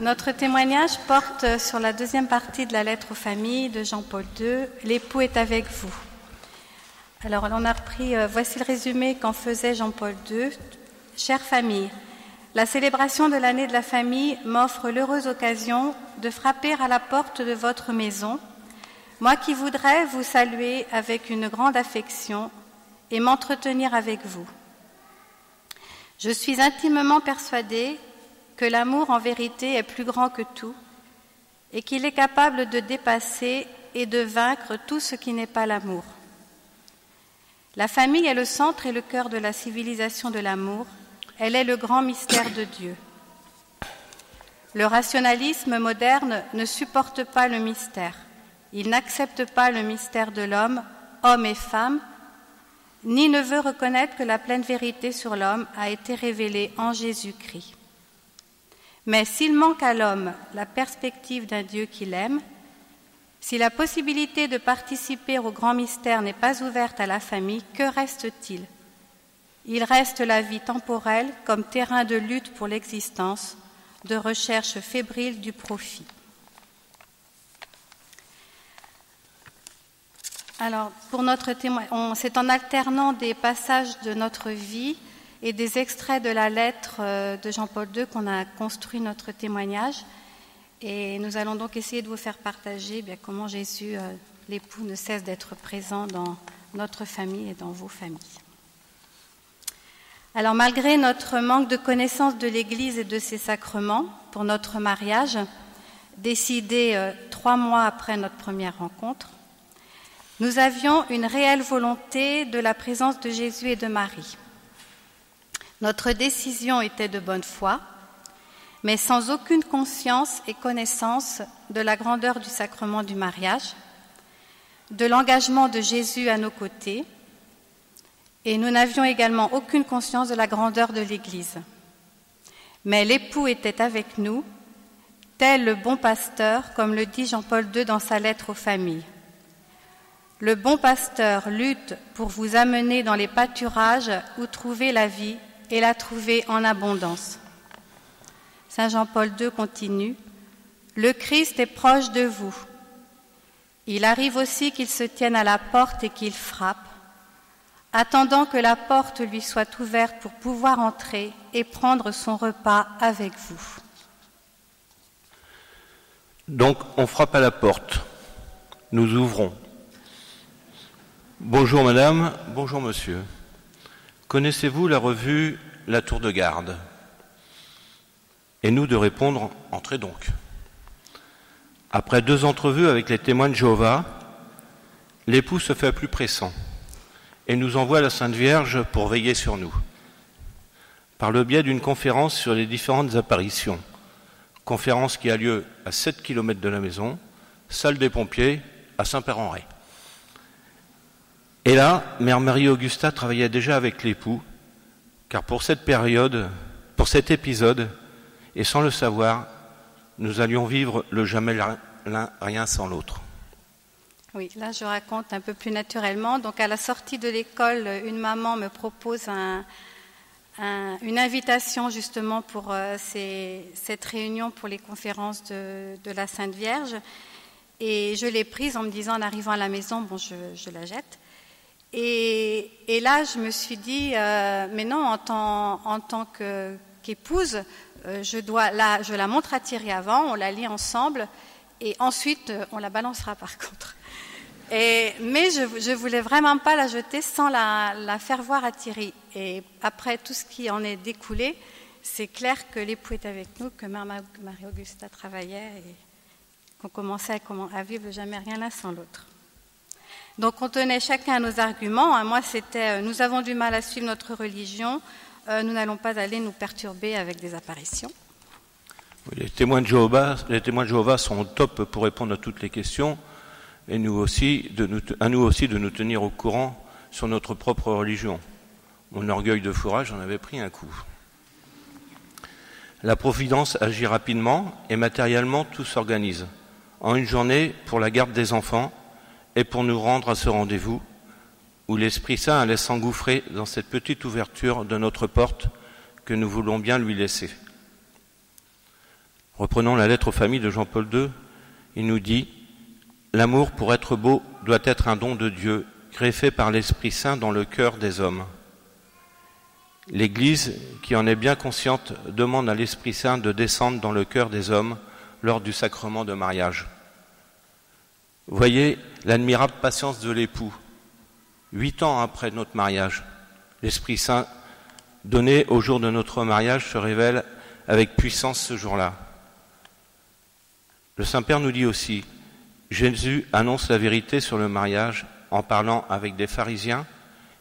Notre témoignage porte sur la deuxième partie de la lettre aux familles de Jean-Paul II. L'époux est avec vous. Alors, on a repris, euh, voici le résumé qu'en faisait Jean-Paul II. Chère famille, la célébration de l'année de la famille m'offre l'heureuse occasion de frapper à la porte de votre maison, moi qui voudrais vous saluer avec une grande affection et m'entretenir avec vous. Je suis intimement persuadée que l'amour en vérité est plus grand que tout et qu'il est capable de dépasser et de vaincre tout ce qui n'est pas l'amour. La famille est le centre et le cœur de la civilisation de l'amour, elle est le grand mystère de Dieu. Le rationalisme moderne ne supporte pas le mystère, il n'accepte pas le mystère de l'homme, homme et femme, ni ne veut reconnaître que la pleine vérité sur l'homme a été révélée en Jésus-Christ. Mais s'il manque à l'homme la perspective d'un Dieu qu'il aime, si la possibilité de participer au grand mystère n'est pas ouverte à la famille, que reste-t-il? Il reste la vie temporelle comme terrain de lutte pour l'existence, de recherche fébrile du profit. Alors, pour notre c'est en alternant des passages de notre vie et des extraits de la lettre euh, de Jean-Paul II qu'on a construit notre témoignage. Et nous allons donc essayer de vous faire partager bien, comment Jésus, euh, l'époux, ne cesse d'être présent dans notre famille et dans vos familles. Alors, malgré notre manque de connaissance de l'Église et de ses sacrements pour notre mariage, décidé euh, trois mois après notre première rencontre, nous avions une réelle volonté de la présence de Jésus et de Marie. Notre décision était de bonne foi, mais sans aucune conscience et connaissance de la grandeur du sacrement du mariage, de l'engagement de Jésus à nos côtés, et nous n'avions également aucune conscience de la grandeur de l'Église. Mais l'époux était avec nous, tel le bon pasteur, comme le dit Jean-Paul II dans sa lettre aux familles. Le bon pasteur lutte pour vous amener dans les pâturages où trouver la vie et la trouver en abondance. Saint Jean-Paul II continue, Le Christ est proche de vous. Il arrive aussi qu'il se tienne à la porte et qu'il frappe, attendant que la porte lui soit ouverte pour pouvoir entrer et prendre son repas avec vous. Donc on frappe à la porte, nous ouvrons, Bonjour madame, bonjour monsieur. Connaissez-vous la revue La Tour de Garde? Et nous de répondre Entrez donc. Après deux entrevues avec les témoins de Jéhovah, l'époux se fait plus pressant et nous envoie la Sainte Vierge pour veiller sur nous. Par le biais d'une conférence sur les différentes apparitions, conférence qui a lieu à 7 km de la maison, salle des pompiers à Saint-Père-en-Ré. Et là, Mère Marie-Augusta travaillait déjà avec l'époux, car pour cette période, pour cet épisode, et sans le savoir, nous allions vivre le jamais l'un rien sans l'autre. Oui, là je raconte un peu plus naturellement. Donc à la sortie de l'école, une maman me propose une invitation justement pour euh, cette réunion pour les conférences de, la Sainte Vierge. Et je l'ai prise en me disant en arrivant à la maison, bon, je la jette. Et, là, je me suis dit, euh, mais non, en tant, qu'épouse, euh, je, dois la, je la montre à Thierry avant, on la lit ensemble, et ensuite, euh, on la balancera par contre. Mais je ne voulais vraiment pas la jeter sans la, faire voir à Thierry. Et après tout ce qui en est découlé, c'est clair que l'époux est avec nous, que Marie-Augusta travaillait et qu'on commençait à, à vivre jamais rien l'un sans l'autre. Donc on tenait chacun nos arguments. Hein. Moi, c'était euh, nous avons du mal à suivre notre religion, euh, nous n'allons pas aller nous perturber avec des apparitions. les, témoins de Jéhovah, sont au top pour répondre à toutes les questions et nous aussi, à nous aussi de nous tenir au courant sur notre propre religion. Mon orgueil de fourrage en avait pris un coup. La Providence agit rapidement et matériellement tout s'organise. En une journée, pour la garde des enfants, et pour nous rendre à ce rendez-vous où l'Esprit Saint allait s'engouffrer dans cette petite ouverture de notre porte que nous voulons bien lui laisser. Reprenons la lettre aux familles de Jean-Paul II. Il nous dit L'amour, pour être beau, doit être un don de Dieu, greffé par l'Esprit Saint dans le cœur des hommes. L'Église, qui en est bien consciente, demande à l'Esprit Saint de descendre dans le cœur des hommes lors du sacrement de mariage. Voyez l'admirable patience de l'époux. Huit ans après notre mariage, l'Esprit Saint donné au jour de notre mariage se révèle avec puissance ce jour-là. Le Saint-Père nous dit aussi, Jésus annonce la vérité sur le mariage en parlant avec des pharisiens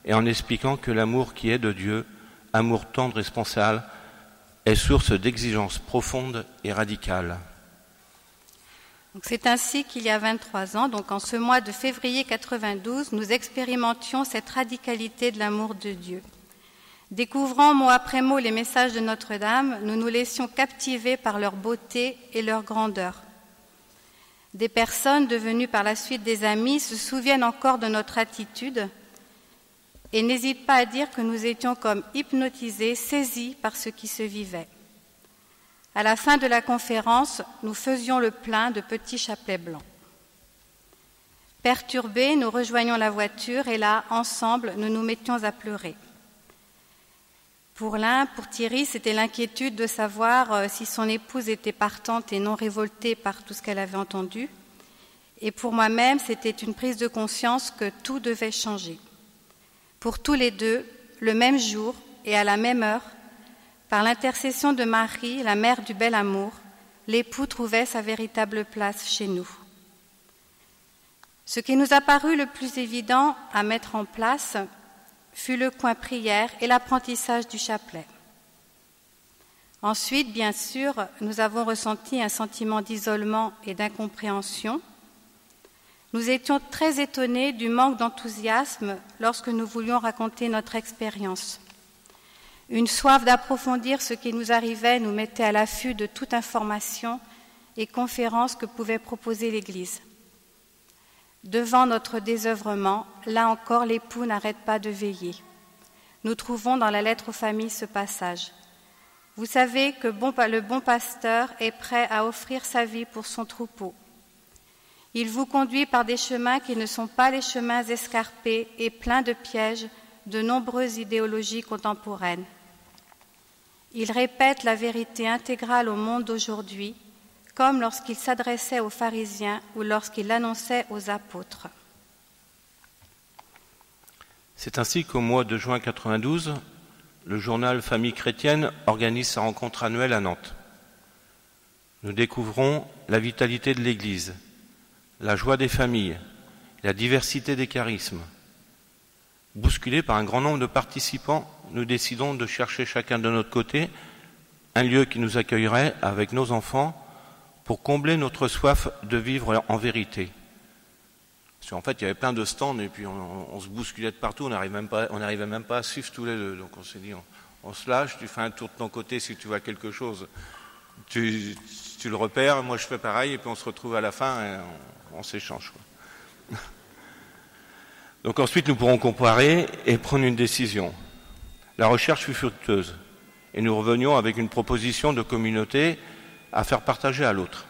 et en expliquant que l'amour qui est de Dieu, amour tendre et responsable, est source d'exigences profondes et radicales. C'est ainsi qu'il y a 23 ans, donc en ce mois de février 92, nous expérimentions cette radicalité de l'amour de Dieu. Découvrant mot après mot les messages de Notre-Dame, nous nous laissions captiver par leur beauté et leur grandeur. Des personnes devenues par la suite des amis se souviennent encore de notre attitude et n'hésitent pas à dire que nous étions comme hypnotisés, saisis par ce qui se vivait. À la fin de la conférence, nous faisions le plein de petits chapelets blancs. Perturbés, nous rejoignions la voiture et là, ensemble, nous nous mettions à pleurer. Pour l'un, pour Thierry, c'était l'inquiétude de savoir euh, si son épouse était partante et non révoltée par tout ce qu'elle avait entendu. Et pour moi-même, c'était une prise de conscience que tout devait changer. Pour tous les deux, le même jour et à la même heure, par l'intercession de Marie, la mère du bel amour, l'époux trouvait sa véritable place chez nous. Ce qui nous a paru le plus évident à mettre en place, fut le coin prière et l'apprentissage du chapelet. Ensuite, bien sûr, nous avons ressenti un sentiment d'isolement et d'incompréhension. Nous étions très étonnés du manque d'enthousiasme lorsque nous voulions raconter notre expérience. Une soif d'approfondir ce qui nous arrivait nous mettait à l'affût de toute information et conférence que pouvait proposer l'Église. Devant notre désœuvrement, là encore l'époux n'arrête pas de veiller. Nous trouvons dans la lettre aux familles ce passage. Vous savez que le bon pasteur est prêt à offrir sa vie pour son troupeau. Il vous conduit par des chemins qui ne sont pas les chemins escarpés et pleins de pièges de nombreuses idéologies contemporaines. Il répète la vérité intégrale au monde d'aujourd'hui comme lorsqu'il s'adressait aux pharisiens ou lorsqu'il l'annonçait aux apôtres. C'est ainsi qu'au mois de juin 92, le journal Famille chrétienne organise sa rencontre annuelle à Nantes. Nous découvrons la vitalité de l'Église, la joie des familles, la diversité des charismes. Bousculés par un grand nombre de participants, nous décidons de chercher chacun de notre côté un lieu qui nous accueillerait avec nos enfants pour combler notre soif de vivre en vérité. Parce qu'en fait, il y avait plein de stands et puis on, se bousculait de partout, on n'arrivait même, pas, même pas à suivre tous les deux. Donc on s'est dit, on, se lâche, tu fais un tour de ton côté si tu vois quelque chose, tu, le repères, moi je fais pareil et puis on se retrouve à la fin et on, s'échange. Donc ensuite, nous pourrons comparer et prendre une décision. La recherche fut fructueuse et nous revenions avec une proposition de communauté à faire partager à l'autre.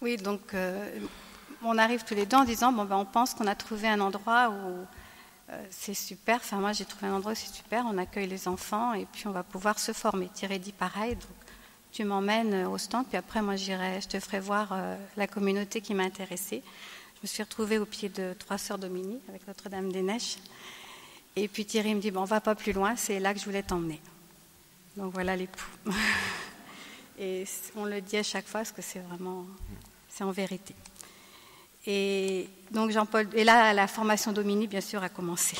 Oui, donc euh, on arrive tous les deux en disant ben on pense qu'on a trouvé un endroit où euh, c'est super. Enfin moi j'ai trouvé un endroit où c'est super. On accueille les enfants et puis on va pouvoir se former. Thierry dit pareil. Donc tu m'emmènes au stand puis après moi j'irai, je te ferai voir euh, la communauté qui m'a intéressée. Me suis retrouvée au pied de Trois Sœurs Dominique avec Notre-Dame des Neiges. Et puis Thierry me dit bon on va pas plus loin. C'est là que je voulais t'emmener. Donc voilà l'époux. Et on le dit à chaque fois parce que c'est vraiment, c'est en vérité. Et donc Jean-Paul, et là la formation Dominique bien sûr a commencé.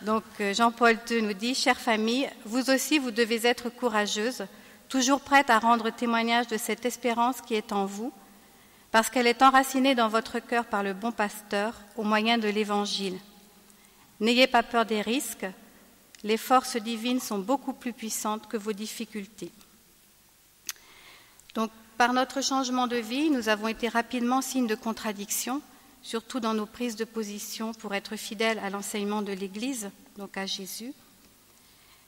Donc euh, Jean-Paul II nous dit, chère famille, vous aussi vous devez être courageuse, toujours prête à rendre témoignage de cette espérance qui est en vous, parce qu'elle est enracinée dans votre cœur par le bon pasteur au moyen de l'Évangile. N'ayez pas peur des risques, les forces divines sont beaucoup plus puissantes que vos difficultés. Donc, par notre changement de vie, nous avons été rapidement signe de contradiction, surtout dans nos prises de position pour être fidèles à l'enseignement de l'Église, donc à Jésus.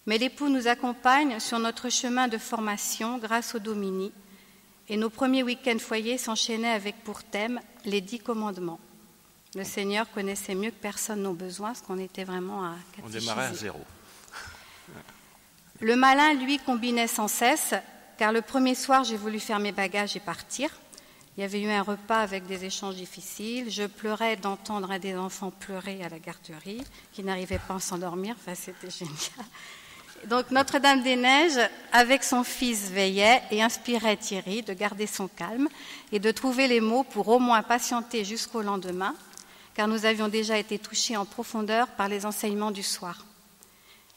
Mais l'époux nous accompagne sur notre chemin de formation grâce au Domini, et nos premiers week-ends foyers s'enchaînaient avec pour thème les dix commandements. Le Seigneur connaissait mieux que personne nos besoins, parce qu'on était vraiment à On démarrait à zéro. Le malin, lui, combinait sans cesse, car le premier soir, j'ai voulu faire mes bagages et partir. Il y avait eu un repas avec des échanges difficiles. Je pleurais d'entendre un des enfants pleurer à la garderie, qui n'arrivait pas à s'endormir. Enfin, c'était génial. Donc Notre-Dame-des-Neiges, avec son fils, veillait et inspirait Thierry de garder son calme et de trouver les mots pour au moins patienter jusqu'au lendemain, car nous avions déjà été touchés en profondeur par les enseignements du soir.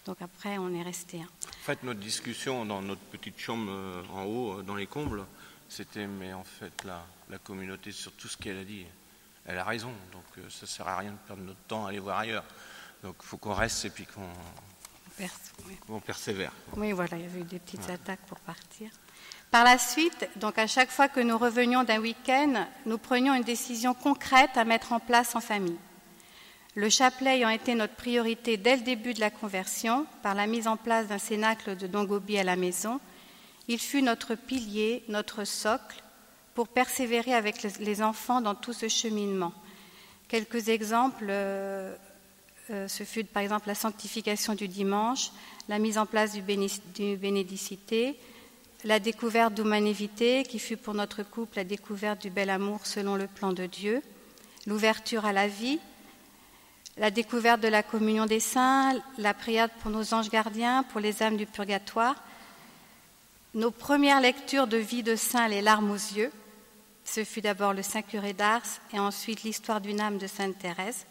Donc après, on est resté. En fait, notre discussion dans notre petite chambre euh, en haut, euh, dans les combles, c'était, mais en fait, la, la communauté sur tout ce qu'elle a dit, elle a raison. Donc euh, ça ne sert à rien de perdre notre temps à aller voir ailleurs. Donc il faut qu'on reste et puis qu'on on persévère. Oui, voilà, il y avait eu des petites attaques pour partir. Par la suite, donc à chaque fois que nous revenions d'un week-end, nous prenions une décision concrète à mettre en place en famille. Le chapelet ayant été notre priorité dès le début de la conversion, par la mise en place d'un cénacle de Dongobi à la maison, il fut notre pilier, notre socle, pour persévérer avec les enfants dans tout ce cheminement. Quelques exemples euh, ce fut par exemple la sanctification du dimanche, la mise en place du, bénédicité, la découverte d'humanité, qui fut pour notre couple la découverte du bel amour selon le plan de Dieu, l'ouverture à la vie, la découverte de la communion des saints, la prière pour nos anges gardiens, pour les âmes du purgatoire, nos premières lectures de vie de saint, les larmes aux yeux. Ce fut d'abord le Saint curé d'Ars et ensuite l'histoire d'une âme de Sainte Thérèse.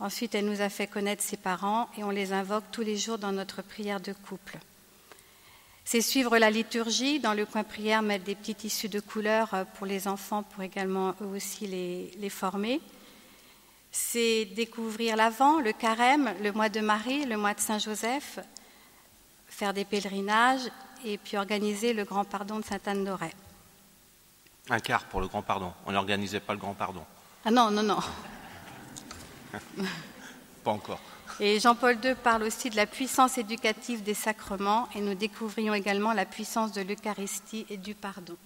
Ensuite, elle nous a fait connaître ses parents et on les invoque tous les jours dans notre prière de couple. C'est suivre la liturgie. Dans le coin prière, mettre des petits tissus de couleurs euh, pour les enfants pour également eux aussi les, les former. C'est découvrir l'Avent, le carême, le mois de Marie, le mois de Saint-Joseph, faire des pèlerinages et puis organiser le grand pardon de Sainte-Anne d'Auray. Un quart pour le grand pardon. On n'organisait pas le grand pardon. Ah non, non, non. Pas encore. Et Jean-Paul II parle aussi de la puissance éducative des sacrements et nous découvrions également la puissance de l'Eucharistie et du pardon.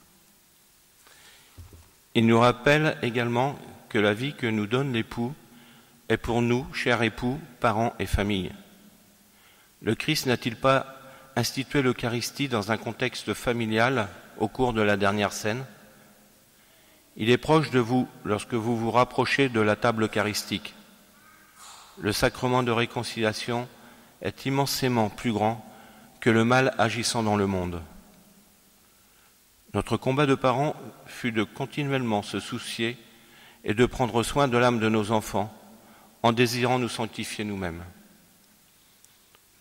Il nous rappelle également que la vie que nous donne l'époux est pour nous, chers époux, parents et familles. Le Christ n'a-t-il pas institué l'Eucharistie dans un contexte familial au cours de la dernière scène? Il est proche de vous lorsque vous vous rapprochez de la table eucharistique le sacrement de réconciliation est immensément plus grand que le mal agissant dans le monde. Notre combat de parents fut de continuellement se soucier et de prendre soin de l'âme de nos enfants en désirant nous sanctifier nous-mêmes.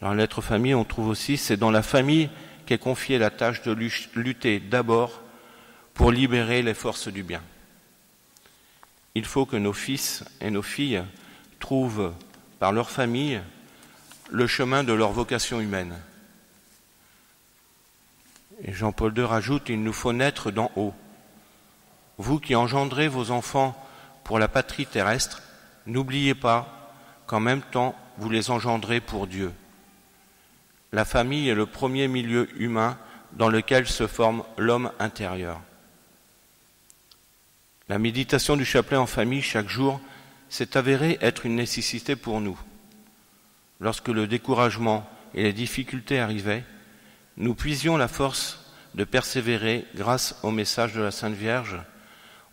Dans l'être famille, on trouve aussi, c'est dans la famille qu'est confiée la tâche de lutter d'abord pour libérer les forces du bien. Il faut que nos fils et nos filles trouvent par leur famille le chemin de leur vocation humaine. Et Jean-Paul II rajoute, il nous faut naître d'en haut. Vous qui engendrez vos enfants pour la patrie terrestre, n'oubliez pas qu'en même temps vous les engendrez pour Dieu. La famille est le premier milieu humain dans lequel se forme l'homme intérieur. La méditation du chapelet en famille chaque jour s'est avéré être une nécessité pour nous. Lorsque le découragement et les difficultés arrivaient, nous puisions la force de persévérer grâce au message de la Sainte Vierge,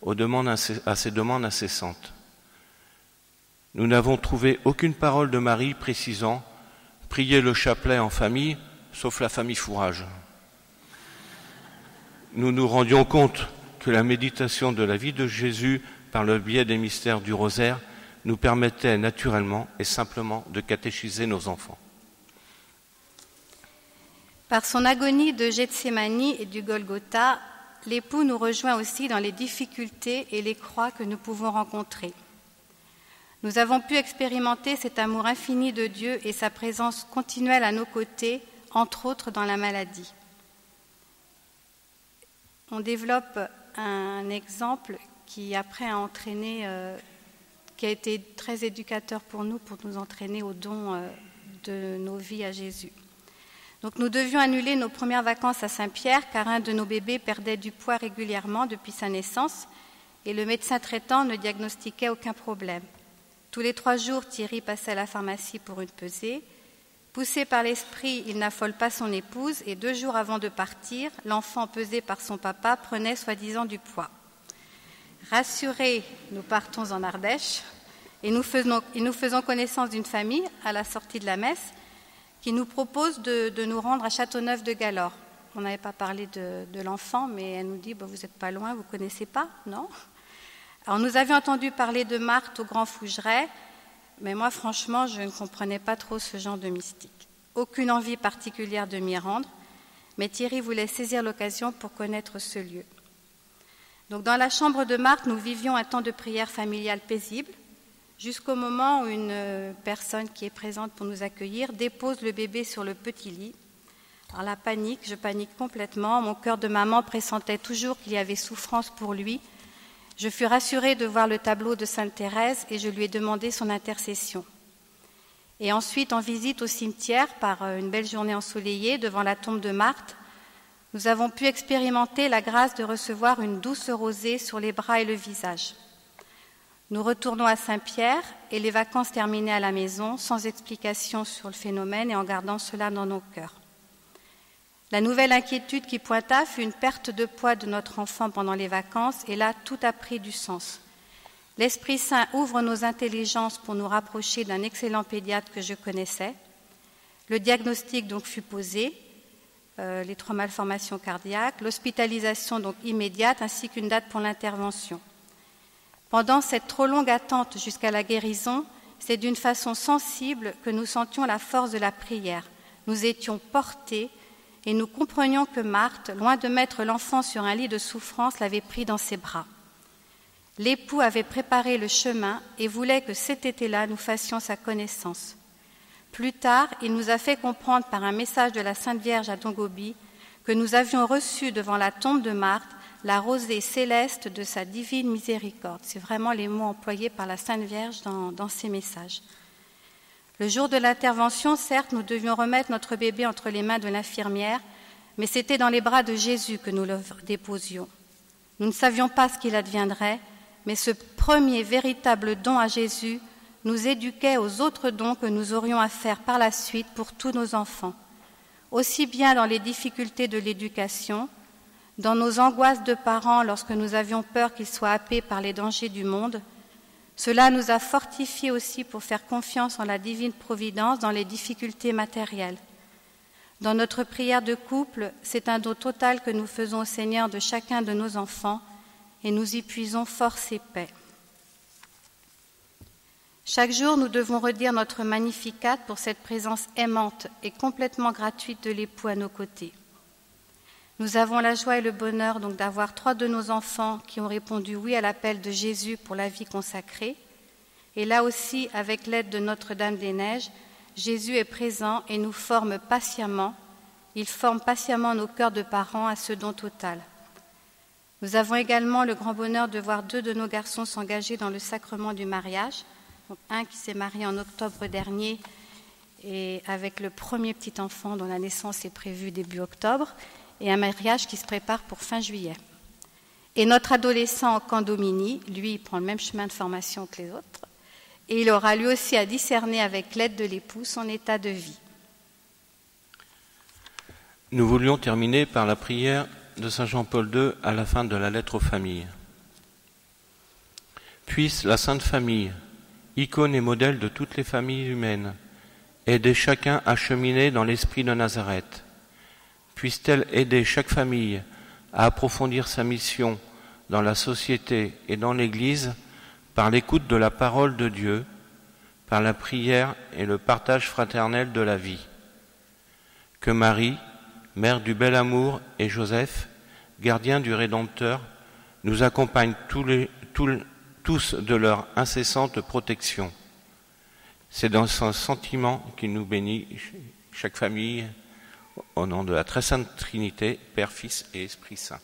à ses demandes incessantes. Nous n'avons trouvé aucune parole de Marie précisant Priez le chapelet en famille, sauf la famille fourrage. Nous nous rendions compte que la méditation de la vie de Jésus par le biais des mystères du rosaire nous permettait naturellement et simplement de catéchiser nos enfants. Par son agonie de Gethsemane et du Golgotha, l'époux nous rejoint aussi dans les difficultés et les croix que nous pouvons rencontrer. Nous avons pu expérimenter cet amour infini de Dieu et sa présence continuelle à nos côtés, entre autres dans la maladie. On développe un exemple qui après a entraîné euh, qui a été très éducateur pour nous, pour nous entraîner au don euh, de nos vies à Jésus. Donc nous devions annuler nos premières vacances à Saint-Pierre car un de nos bébés perdait du poids régulièrement depuis sa naissance et le médecin traitant ne diagnostiquait aucun problème. Tous les trois jours, Thierry passait à la pharmacie pour une pesée. Poussé par l'esprit, il n'affole pas son épouse et deux jours avant de partir, l'enfant pesé par son papa prenait soi-disant du poids. Rassurés, nous partons en Ardèche et nous faisons, connaissance d'une famille à la sortie de la messe qui nous propose de, nous rendre à Châteauneuf de Galore. On n'avait pas parlé de, l'enfant, mais elle nous dit bah, Vous n'êtes pas loin, vous ne connaissez pas Non? Alors nous avions entendu parler de Marthe au Grand Fougeret, mais moi, franchement, je ne comprenais pas trop ce genre de mystique. Aucune envie particulière de m'y rendre, mais Thierry voulait saisir l'occasion pour connaître ce lieu. Donc, dans la chambre de Marthe, nous vivions un temps de prière familiale paisible jusqu'au moment où une euh, personne qui est présente pour nous accueillir dépose le bébé sur le petit lit. Alors la panique, je panique complètement, mon cœur de maman pressentait toujours qu'il y avait souffrance pour lui. Je fus rassurée de voir le tableau de Sainte Thérèse et je lui ai demandé son intercession. Et ensuite, en visite au cimetière, par euh, une belle journée ensoleillée, devant la tombe de Marthe, nous avons pu expérimenter la grâce de recevoir une douce rosée sur les bras et le visage. Nous retournons à Saint-Pierre et les vacances terminées à la maison, sans explication sur le phénomène et en gardant cela dans nos cœurs. La nouvelle inquiétude qui pointa fut une perte de poids de notre enfant pendant les vacances, et là tout a pris du sens. L'Esprit Saint ouvre nos intelligences pour nous rapprocher d'un excellent pédiatre que je connaissais. Le diagnostic donc fut posé, euh, les trois malformations cardiaques, l'hospitalisation donc immédiate ainsi qu'une date pour l'intervention. Pendant cette trop longue attente jusqu'à la guérison, c'est d'une façon sensible que nous sentions la force de la prière. Nous étions portés et nous comprenions que Marthe, loin de mettre l'enfant sur un lit de souffrance, l'avait pris dans ses bras. L'époux avait préparé le chemin et voulait que cet été-là nous fassions sa connaissance. Plus tard, il nous a fait comprendre par un message de la Sainte Vierge à Dongobi que nous avions reçu devant la tombe de Marthe la rosée céleste de sa divine miséricorde. C'est vraiment les mots employés par la Sainte Vierge dans, dans ces messages. Le jour de l'intervention, certes, nous devions remettre notre bébé entre les mains de l'infirmière, mais c'était dans les bras de Jésus que nous le déposions. Nous ne savions pas ce qu'il adviendrait, mais ce premier véritable don à Jésus nous éduquait aux autres dons que nous aurions à faire par la suite pour tous nos enfants, aussi bien dans les difficultés de l'éducation dans nos angoisses de parents lorsque nous avions peur qu'ils soient happés par les dangers du monde, cela nous a fortifiés aussi pour faire confiance en la divine providence dans les difficultés matérielles. Dans notre prière de couple, c'est un don total que nous faisons au Seigneur de chacun de nos enfants et nous y puisons force et paix. Chaque jour, nous devons redire notre magnificat pour cette présence aimante et complètement gratuite de l'époux à nos côtés. Nous avons la joie et le bonheur donc d'avoir trois de nos enfants qui ont répondu oui à l'appel de Jésus pour la vie consacrée. Et là aussi, avec l'aide de Notre-Dame des Neiges, Jésus est présent et nous forme patiemment. Il forme patiemment nos cœurs de parents à ce don total. Nous avons également le grand bonheur de voir deux de nos garçons s'engager dans le sacrement du mariage. Un qui s'est marié en octobre dernier et avec le premier petit enfant dont la naissance est prévue début octobre, et un mariage qui se prépare pour fin juillet. Et notre adolescent Candomini, lui, prend le même chemin de formation que les autres, et il aura lui aussi à discerner avec l'aide de l'époux son état de vie. Nous voulions terminer par la prière de Saint Jean-Paul II à la fin de la lettre aux familles. Puisse la Sainte Famille, icône et modèle de toutes les familles humaines, aider chacun à cheminer dans l'esprit de Nazareth Puisse-t-elle aider chaque famille à approfondir sa mission dans la société et dans l'Église par l'écoute de la parole de Dieu, par la prière et le partage fraternel de la vie. Que Marie, mère du bel amour, et Joseph, gardien du Rédempteur, nous accompagnent tous de leur incessante protection. C'est dans ce sentiment qui nous bénit, chaque famille, au nom de la très sainte Trinité, Père, Fils et Esprit Saint.